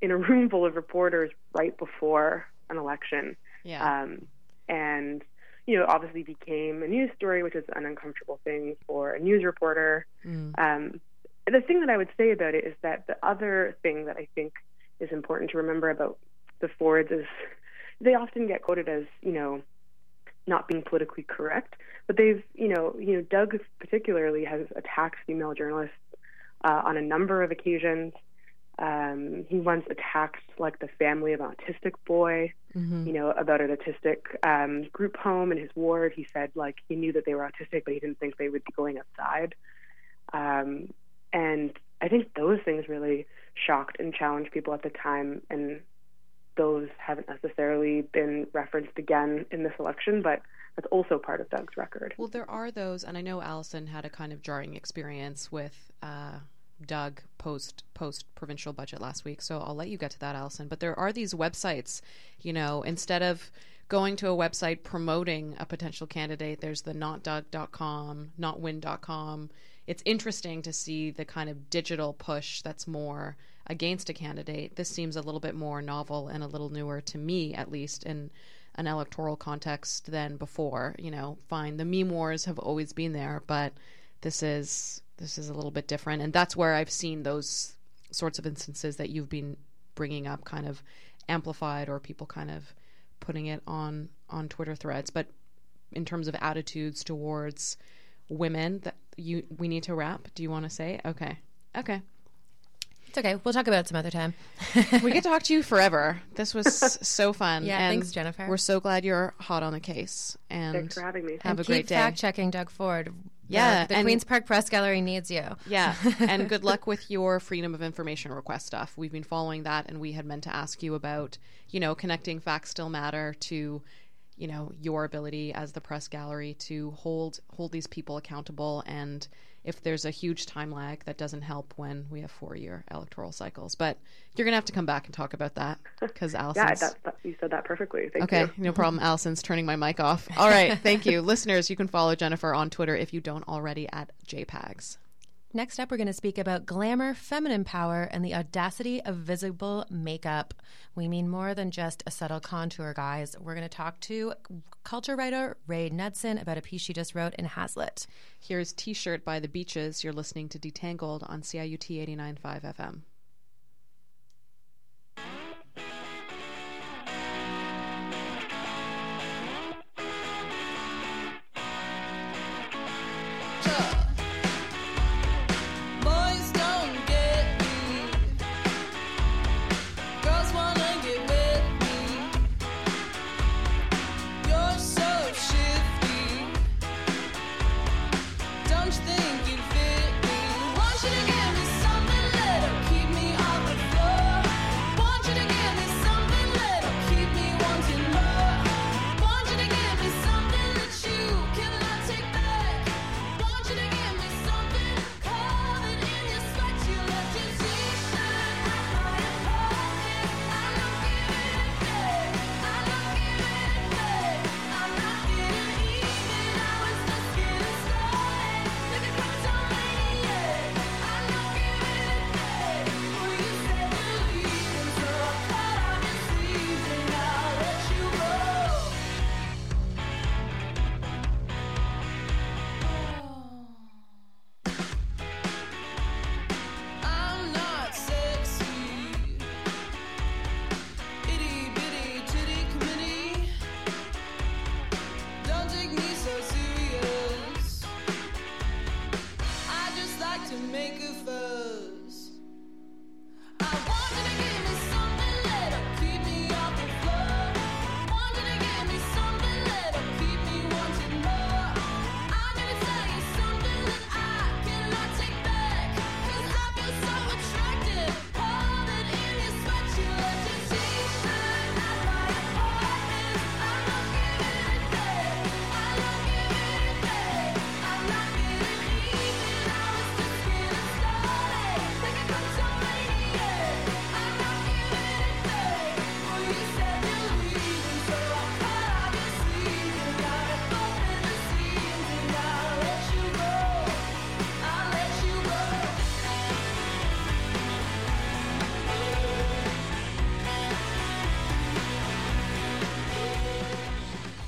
in a room full of reporters right before an election. Yeah. Um, and, you know, it obviously became a news story, which is an uncomfortable thing for a news reporter. Mm. Um, the thing that I would say about it is that the other thing that I think is important to remember about the Fords is they often get quoted as, you know, not being politically correct, but they've, you know, you know, Doug particularly has attacked female journalists uh, on a number of occasions. Um, he once attacked like the family of an autistic boy, Mhm. you know, about an autistic um, group home in his ward. He said like he knew that they were autistic, but he didn't think they would be going outside. Um, and I think those things really shocked and challenged people at the time, and those haven't necessarily been referenced again in this election, but that's also part of Doug's record. Well, there are those, and I know Allison had a kind of jarring experience with uh, Doug post post provincial budget last week. So I'll let you get to that, Allison. But there are these websites, you know, instead of going to a website promoting a potential candidate, there's the notdoug.com, notwin.com. It's interesting to see the kind of digital push that's more against a candidate. This seems a little bit more novel and a little newer to me, at least, in an electoral context than before. You know, fine, the meme wars have always been there, but this is this is a little bit different, and that's where I've seen those sorts of instances that you've been bringing up, kind of amplified, or people kind of putting it on on Twitter threads. But in terms of attitudes towards women, that you we need to wrap. Do you want to say? Okay, okay. It's okay. We'll talk about it some other time. we could talk to you forever. This was so fun. Yeah, and thanks, Jennifer. We're so glad you're hot on the case. And Thanks for having me. Have and a great keep day. fact checking Doug Ford. Yeah, the, the and- Queens Park Press Gallery needs you. Yeah, and good luck with your freedom of information request stuff. We've been following that, and we had meant to ask you about, you know, connecting facts still matter to, you know, your ability as the press gallery to hold hold these people accountable, and if there's a huge time lag, that doesn't help when we have four year electoral cycles. But you're gonna have to come back and talk about that because Yeah, Allison's. that, that, you said that perfectly. Thank Okay, you. no problem. Allison's turning my mic off. All right, thank you. Listeners, you can follow Jennifer on Twitter if you don't already at JPAGs. Next up, we're going to speak about glamour, feminine power, and the audacity of visible makeup. We mean more than just a subtle contour, guys. We're going to talk to culture writer Rae Nudson about a piece she just wrote in Hazlitt. Here's T shirt by the beaches. You're listening to Detangled on CIUT 89.5 FM.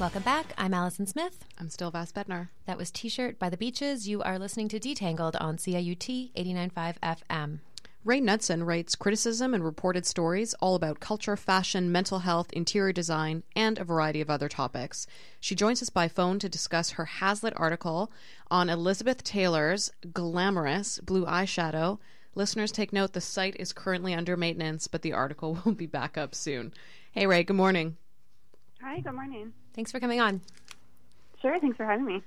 Welcome back. I'm Allison Smith. I'm still Vass Bednar. That was T shirt by the beaches. You are listening to Detangled on CIUT 89.5 FM. Rae Nudson writes criticism and reported stories all about culture, fashion, mental health, interior design, and a variety of other topics. She joins us by phone to discuss her Hazlitt article on Elizabeth Taylor's glamorous blue eyeshadow. Listeners take note the site is currently under maintenance, but the article will be back up soon. Hey, Ray, good morning. Hi, good morning. Thanks for coming on. Sure, thanks for having me.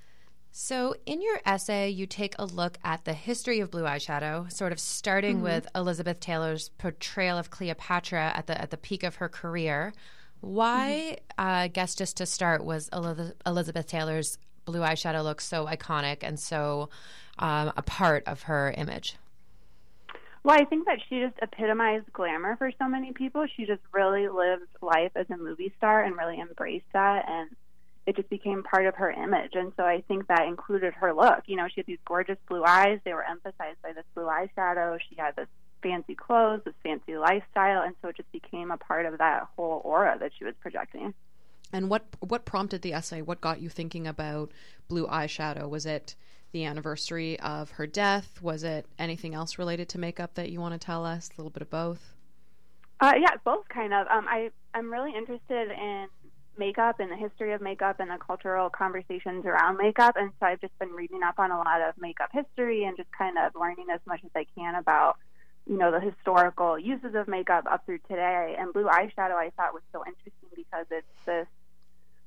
So, in your essay, you take a look at the history of blue eyeshadow, sort of starting with Elizabeth Taylor's portrayal of Cleopatra at the at the peak of her career. Why, uh, I guess, just to start, was Elizabeth Taylor's blue eyeshadow look so iconic and so um, a part of her image? Well, I think that she just epitomized glamour for so many people. She just really lived life as a movie star and really embraced that. And it just became part of her image. And so I think that included her look. You know, she had these gorgeous blue eyes. They were emphasized by this blue eyeshadow. She had this fancy clothes, this fancy lifestyle. And so it just became a part of that whole aura that she was projecting. And what what prompted the essay? What got you thinking about blue eyeshadow? Was it the anniversary of her death? Was it anything else related to makeup that you want to tell us? A little bit of both. Uh, yeah, both kind of. Um, I I'm really interested in makeup and the history of makeup and the cultural conversations around makeup, and so I've just been reading up on a lot of makeup history and just kind of learning as much as I can about you know the historical uses of makeup up through today. And blue eyeshadow I thought was so interesting because it's this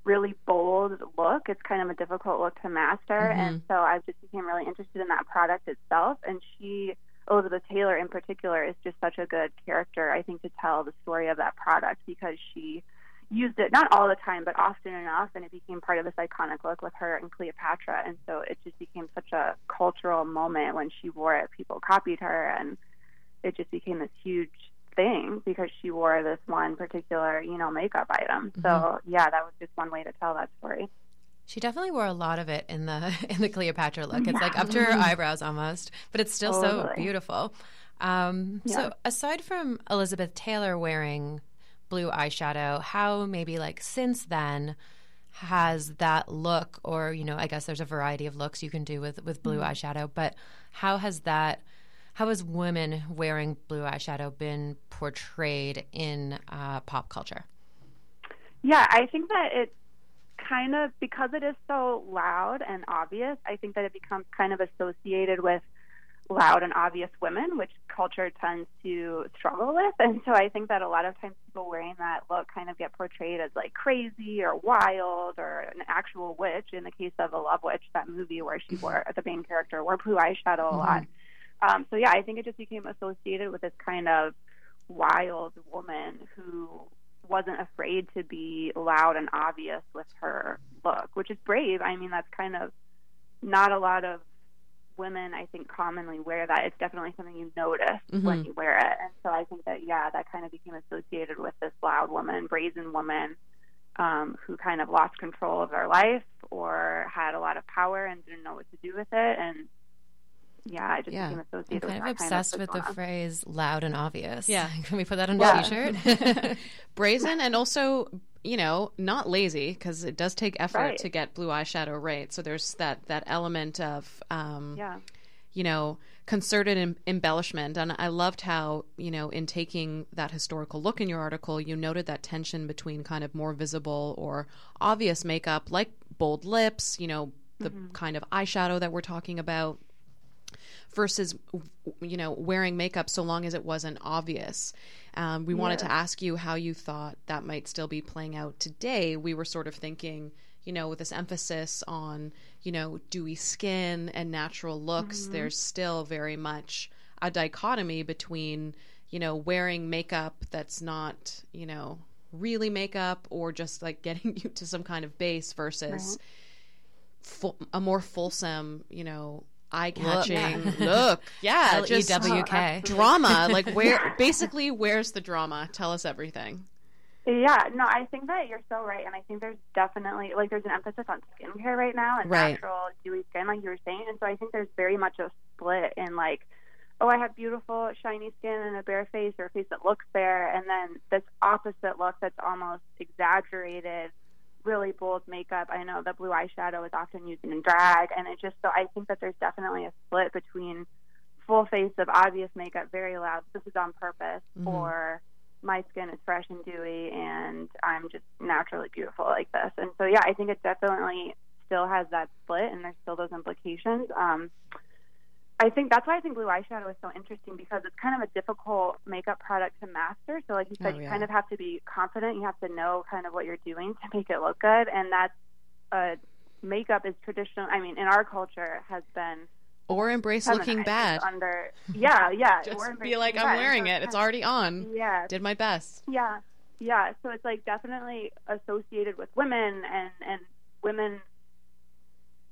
really bold look. It's kind of a difficult look to master, Mm-hmm. and so I just became really interested in that product itself. And she, Elizabeth Taylor in particular, is just such a good character. I think to tell the story of that product because she used it not all the time, but often enough, and it became part of this iconic look with her and Cleopatra. And so it just became such a cultural moment when she wore it. People copied her, and it just became this huge thing because she wore this one particular, you know, makeup item. So yeah, that was just one way to tell that story. She definitely wore a lot of it in the in the Cleopatra look. It's like up to her eyebrows almost, but it's still so beautiful. Um, So, aside from Elizabeth Taylor wearing blue eyeshadow, how maybe like since then has that look, or you know, I guess there's a variety of looks you can do with with blue eyeshadow, but how has that? How has women wearing blue eyeshadow been portrayed in uh, pop culture? Yeah, I think that it kind of because it is so loud and obvious, I think that it becomes kind of associated with loud and obvious women, which culture tends to struggle with. And so I think that a lot of times people wearing that look kind of get portrayed as like crazy or wild or an actual witch. In the case of A Love Witch, that movie where she wore the main character wore blue eyeshadow a lot. Um, so yeah, I think it just became associated with this kind of wild woman who wasn't afraid to be loud and obvious with her look, which is brave. I mean, that's kind of not a lot of women, I think, commonly wear that. It's definitely something you notice when you wear it. And so I think that, yeah, that kind of became associated with this loud woman, brazen woman um, who kind of lost control of their life or had a lot of power and didn't know what to do with it. And yeah, I just Yeah. became I'm associated kind with of that obsessed kind with the phrase "loud and obvious." Yeah. can we put that on Yeah. a T-shirt? brazen and also you know not lazy because it does take effort Right. to get blue eyeshadow right so there's that that element of um Yeah. you know concerted em- embellishment and i loved how you know in taking that historical look in your article you noted that tension between kind of more visible or obvious makeup like bold lips you know the kind of eyeshadow that we're talking about versus you know wearing makeup so long as it wasn't obvious. Um, we wanted to ask you how you thought that might still be playing out today. We were sort of thinking you know with this emphasis on you know dewy skin and natural looks there's still very much a dichotomy between you know wearing makeup that's not you know really makeup or just like getting you to some kind of base versus full, a more fulsome, you know, eye-catching look. Yeah, just L-E-W-K. drama. Like where basically where's the drama? Tell us everything. Yeah, no, I think that you're so right, and I think there's definitely like there's an emphasis on skincare right now and Right. natural dewy skin, like you were saying, and so I think there's very much a split in like, oh, I have beautiful shiny skin and a bare face or a face that looks bare, and then this opposite look that's almost exaggerated, really bold makeup. I know the blue eyeshadow is often used in drag, and it just so I think that there's definitely a split between full face of obvious makeup, very loud. This is on purpose, or my skin is fresh and dewy and I'm just naturally beautiful like this. And so yeah, I think it definitely still has that split and there's still those implications. Um I think that's why I think blue eyeshadow is so interesting because it's kind of a difficult makeup product to master. So like you said, Oh, you kind of have to be confident, you have to know kind of what you're doing to make it look good and that's a makeup is traditional. I mean, in our culture, has been Or embrace looking bad. Under yeah, yeah. Just be like, I'm wearing it. It's already on. yeah, Did my best. yeah, yeah. So it's like definitely associated with women, and and women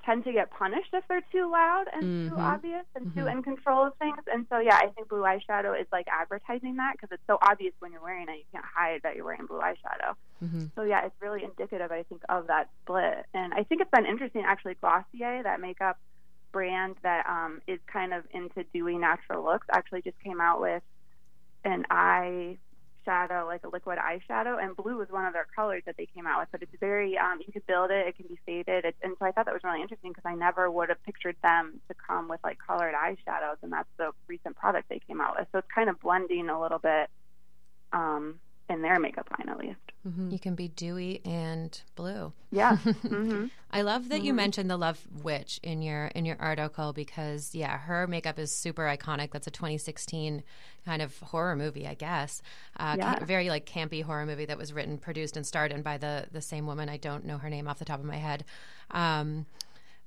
tend to get punished if they're too loud and too Mhm. obvious and too Mhm. in control of things. And so yeah, I think blue eyeshadow is like advertising that because it's so obvious when you're wearing it, you can't hide that you're wearing blue eyeshadow. hmm So yeah, it's really indicative, I think, of that split. And I think it's been interesting, actually. Glossier, that makeup brand that um, is kind of into doing natural looks, actually just came out with an eye shadow, like a liquid eyeshadow, and blue was one of their colors that they came out with. But it's very, um, you can build it, it can be faded, it, and so I thought that was really interesting because I never would have pictured them to come with like colored eyeshadows, and that's the recent product they came out with. So it's kind of blending a little bit um, in their makeup line, at least. You can be dewy and blue. Yeah. hmm I love that you mentioned the Love Witch in your in your article because yeah, her makeup is super iconic. That's a 2016 kind of horror movie, I guess. Uh, Yeah. ca- very like campy horror movie that was written, produced, and starred in by the the same woman. I don't know her name off the top of my head. Um,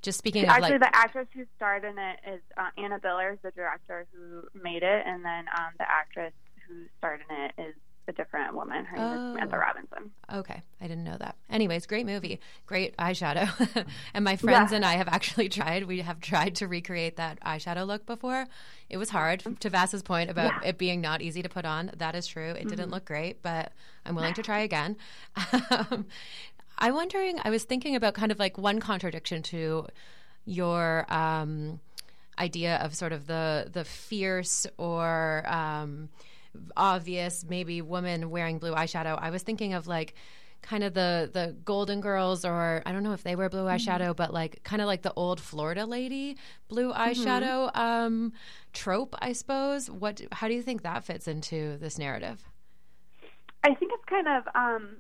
just speaking of Actually, like the actress who starred in it is uh, Anna Billers, the director who made it, and then um, the actress who starred in it is a different woman. Her name Oh. is Samantha Robinson. Okay, I didn't know that. Anyways, great movie, great eyeshadow, and my friends Yeah. and I have actually tried. We have tried to recreate that eyeshadow look before. It was hard. To Vass's point about it being not easy to put on, that is true. It didn't look great, but I'm willing to try again. Um, I'm wondering. I was thinking about kind of like one contradiction to your. Um, idea of sort of the the fierce or um, obvious maybe woman wearing blue eyeshadow. I was thinking of like kind of the the Golden Girls or I don't know if they wear blue eyeshadow, but like kind of like the old Florida lady blue eyeshadow um, trope, I suppose. What how do you think that fits into this narrative? I think it's kind of um,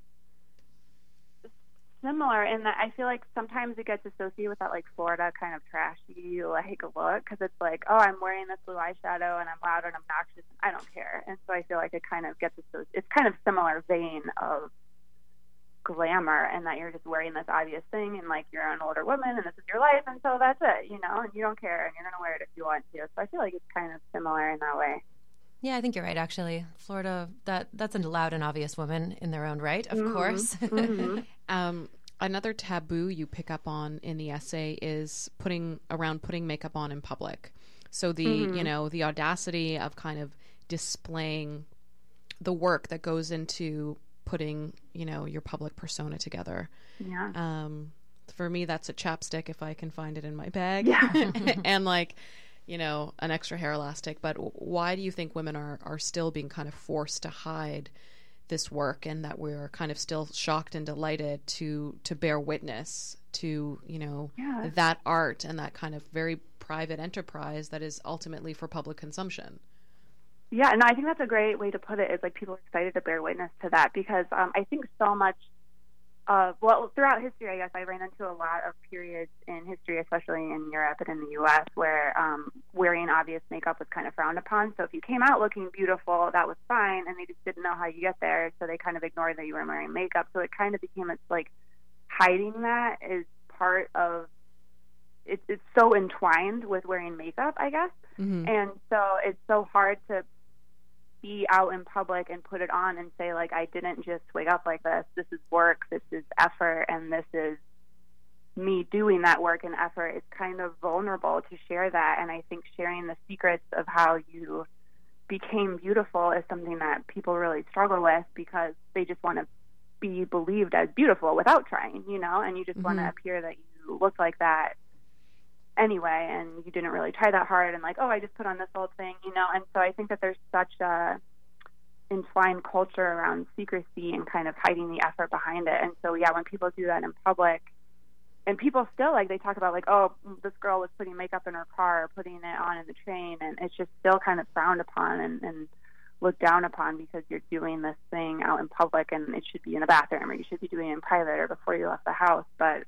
similar in that I feel like sometimes it gets associated with that like Florida kind of trashy like look because it's like, oh, I'm wearing this blue eyeshadow and I'm loud and obnoxious and I don't care. And so I feel like it kind of gets associated. It's kind of similar vein of glamour and that you're just wearing this obvious thing and like you're an older woman and this is your life and so that's it, you know, and you don't care and you're gonna wear it if you want to. So I feel like it's kind of similar in that way. Yeah, I think you're right. Actually, Florida that that's a loud and obvious woman in their own right, of course. Um, another taboo you pick up on in the essay is putting around putting makeup on in public. So the you know the audacity of kind of displaying the work that goes into putting you know your public persona together. Yeah. Um, for me, that's a chapstick if I can find it in my bag, Yeah. and like you know an extra hair elastic. But why do you think women are are still being kind of forced to hide? this work and that we're kind of still shocked and delighted to to bear witness to you know Yeah. that art and that kind of very private enterprise that is ultimately for public consumption Yeah, and I think that's a great way to put it. Is like people are excited to bear witness to that because um, I think so much of well throughout history, I guess I ran into a lot of periods in history, especially in Europe and in the U.S., where um, wearing obvious makeup was kind of frowned upon. So if you came out looking beautiful, that was fine, and they just didn't know how you get there, so they kind of ignored that you were wearing makeup. So it kind of became it's like hiding that is part of it's it's so entwined with wearing makeup, I guess. And so it's so hard to be out in public and put it on and say like I didn't just wake up like this. This is work. This is effort, and this is me doing that work and effort. It's kind of vulnerable to share that, and I think sharing the secrets of how you became beautiful is something that people really struggle with because they just want to be believed as beautiful without trying, you know, and you just want to mm-hmm. appear that you look like that anyway and you didn't really try that hard and like oh i just put on this old thing you know? And so i think that there's such a entwined culture around secrecy and kind of hiding the effort behind it. And so yeah when people do that in public and people still like they talk about like oh this girl was putting makeup in her car or putting it on in the train and it's just still kind of frowned upon and, and looked down upon because you're doing this thing out in public and it should be in a bathroom or you should be doing it in private or before you left the house. But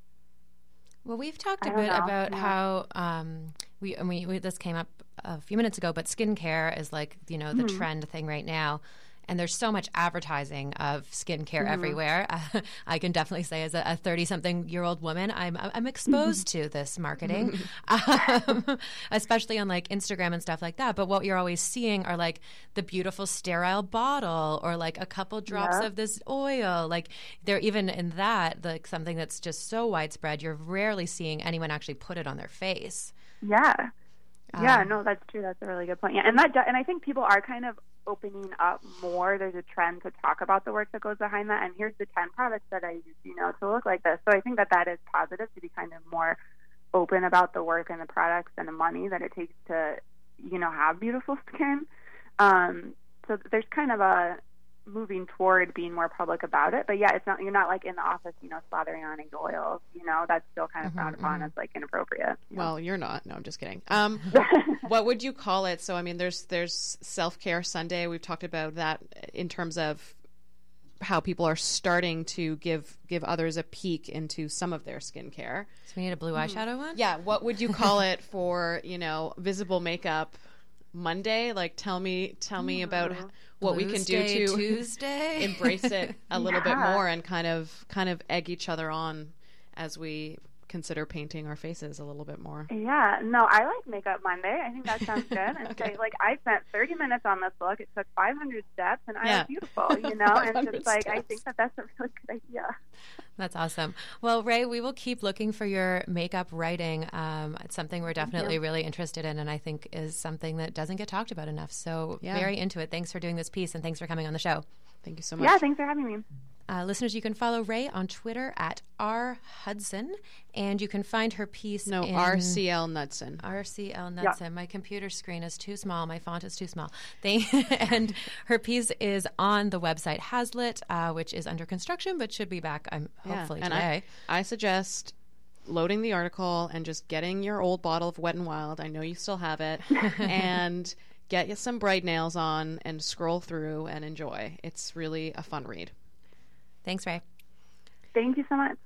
Well, we've talked a bit know, about yeah. how um, we, and we, we this came up a few minutes ago, but skincare is like you know the Mm-hmm. trend thing right now, and there's so much advertising of skincare everywhere. Uh, I can definitely say, as a 30 something year old woman, I'm, I'm exposed to this marketing, um, especially on like Instagram and stuff like that. But what you're always seeing are like the beautiful sterile bottle or like a couple drops Yeah. of this oil. Like they're even in that, like something that's just so widespread, you're rarely seeing anyone actually put it on their face. Yeah. Yeah, Um, no, that's true. That's a really good point. Yeah, and that, do- and I think people are kind of opening up more. There's a trend to talk about the work that goes behind that. And here's the 10 products that I use, you know, to look like this. So I think that that is positive to be kind of more open about the work and the products and the money that it takes to, you know, have beautiful skin. Um, so there's kind of a moving toward being more public about it. But yeah, it's not you're not like in the office, you know, slathering on egg oils. You know, that's still kind of mm-hmm, frowned upon mm-hmm. as like inappropriate. you know? Well, you're not. No, I'm just kidding. Um, what would you call it? So, I mean, there's there's self care Sunday. We've talked about that in terms of how people are starting to give give others a peek into some of their skincare. So we need a blue mm-hmm. eyeshadow one? Yeah, what would you call it for you know visible makeup Monday? Like, tell me tell me about what we can do to Tuesday. embrace it a little bit more and kind of kind of egg each other on as we consider painting our faces a little bit more. Yeah, no, I like Makeup Monday. I think that sounds good. And Okay. say, like, I spent 30 minutes on this look. It took 500 steps, and I Yeah. am beautiful, you know? and 500 it's like, I think that that's a really good idea. That's awesome. Well, Rae, we will keep looking for your makeup writing. Um, it's something we're definitely really interested in, and I think is something that doesn't get talked about enough. So, Yeah. very into it. Thanks for doing this piece, and thanks for coming on the show. Thank you so much. Yeah, thanks for having me. Uh, listeners, you can follow Rae on Twitter at R Hudson, and you can find her piece No, in RCL Nudson. RCL Nudson. My computer screen is too small. My font is too small. They, and her piece is on the website Hazlitt, uh, which is under construction, but should be back. I'm hopefully and today. I, I suggest loading the article and just getting your old bottle of Wet and Wild. I know you still have it, and get some bright nails on and scroll through and enjoy. It's really a fun read. Thanks, Rae. Thank you so much.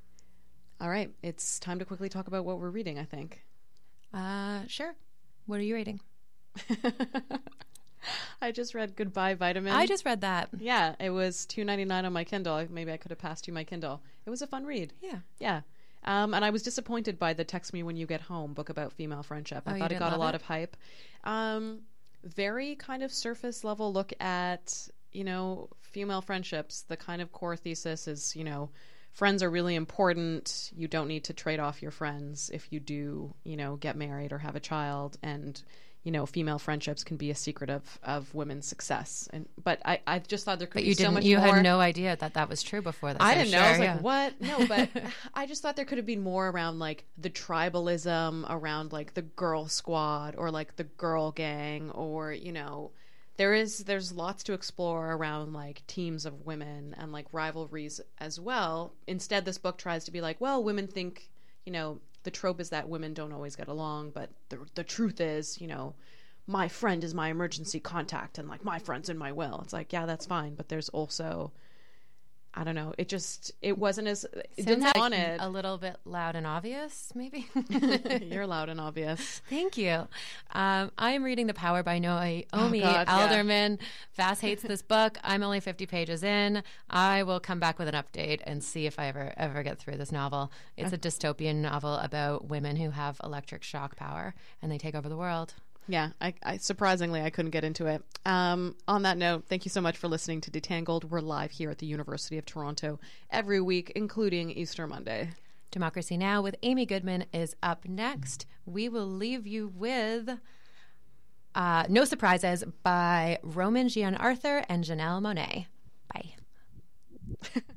All right, it's time to quickly talk about what we're reading. I think. Uh, sure. What are you reading? I just read Goodbye Vitamin. I just read that. yeah, it was two ninety nine on my Kindle. Maybe I could have passed you my Kindle. It was a fun read. Yeah. Yeah. Um, and I was disappointed by the Text Me When You Get Home book about female friendship. I Oh, you thought it got a lot it? of hype. Um, very kind of surface level look at, you know, female friendships. The kind of core thesis is, you know, friends are really important. You don't need to trade off your friends if you do, you know, get married or have a child. And, you know, female friendships can be a secret of, of women's success. And but I, I just thought there could But be you so much you more. had no idea that that was true before this. I didn't know. I was sure, like, what? No, but I just thought there could have been more around like the tribalism, around like the girl squad or like the girl gang, or you know, there is there's lots to explore around like teams of women and like rivalries as well. Instead, this book tries to be like, well, women think, you know, the trope is that women don't always get along, but the the truth is, you know. My friend is my emergency contact, and like my friend's in my will. It's like, yeah, that's fine, but there's also I don't know. It just it wasn't as it didn't like wanted. a little bit loud and obvious, maybe. You're loud and obvious. Thank you. Um, I am reading The Power by Naomi Oh, God, yeah. Alderman. Vass hates this book. I'm only 50 pages in. I will come back with an update and see if I ever ever get through this novel. It's a dystopian novel about women who have electric shock power and they take over the world. Yeah, I, I surprisingly I couldn't get into it. Um, on that note, thank you so much for listening to Detangled. We're live here at the University of Toronto every week, including Easter Monday. Democracy Now! with Amy Goodman is up next. We will leave you with uh, No Surprises by Roman GianArthur and Janelle Monae. Bye.